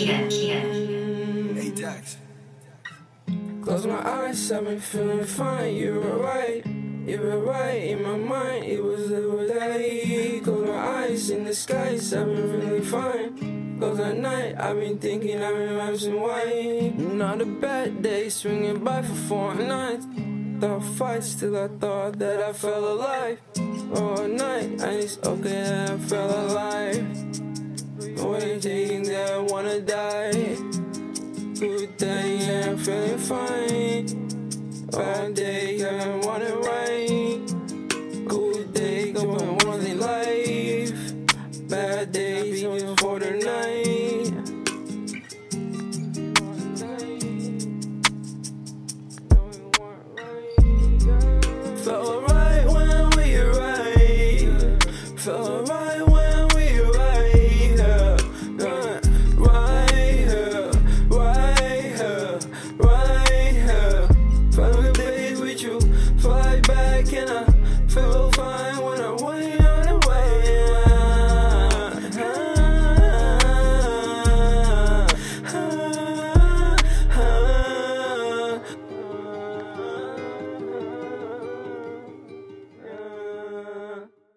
Hey, Dax. Close my eyes, I've been feeling fine. You were right, you were right in my mind. It was the day. Close my eyes in the skies, I've been really fine. Close at night, I've been thinking I've been rapping wine. Not a bad day, swinging by for four nights. Thought fights till I thought that I felt alive. All night, and it's okay I felt alive. Good day, Today I'm feeling fine. Bad day, I'm to right. Good day, going on in life. Bad day, even for the night.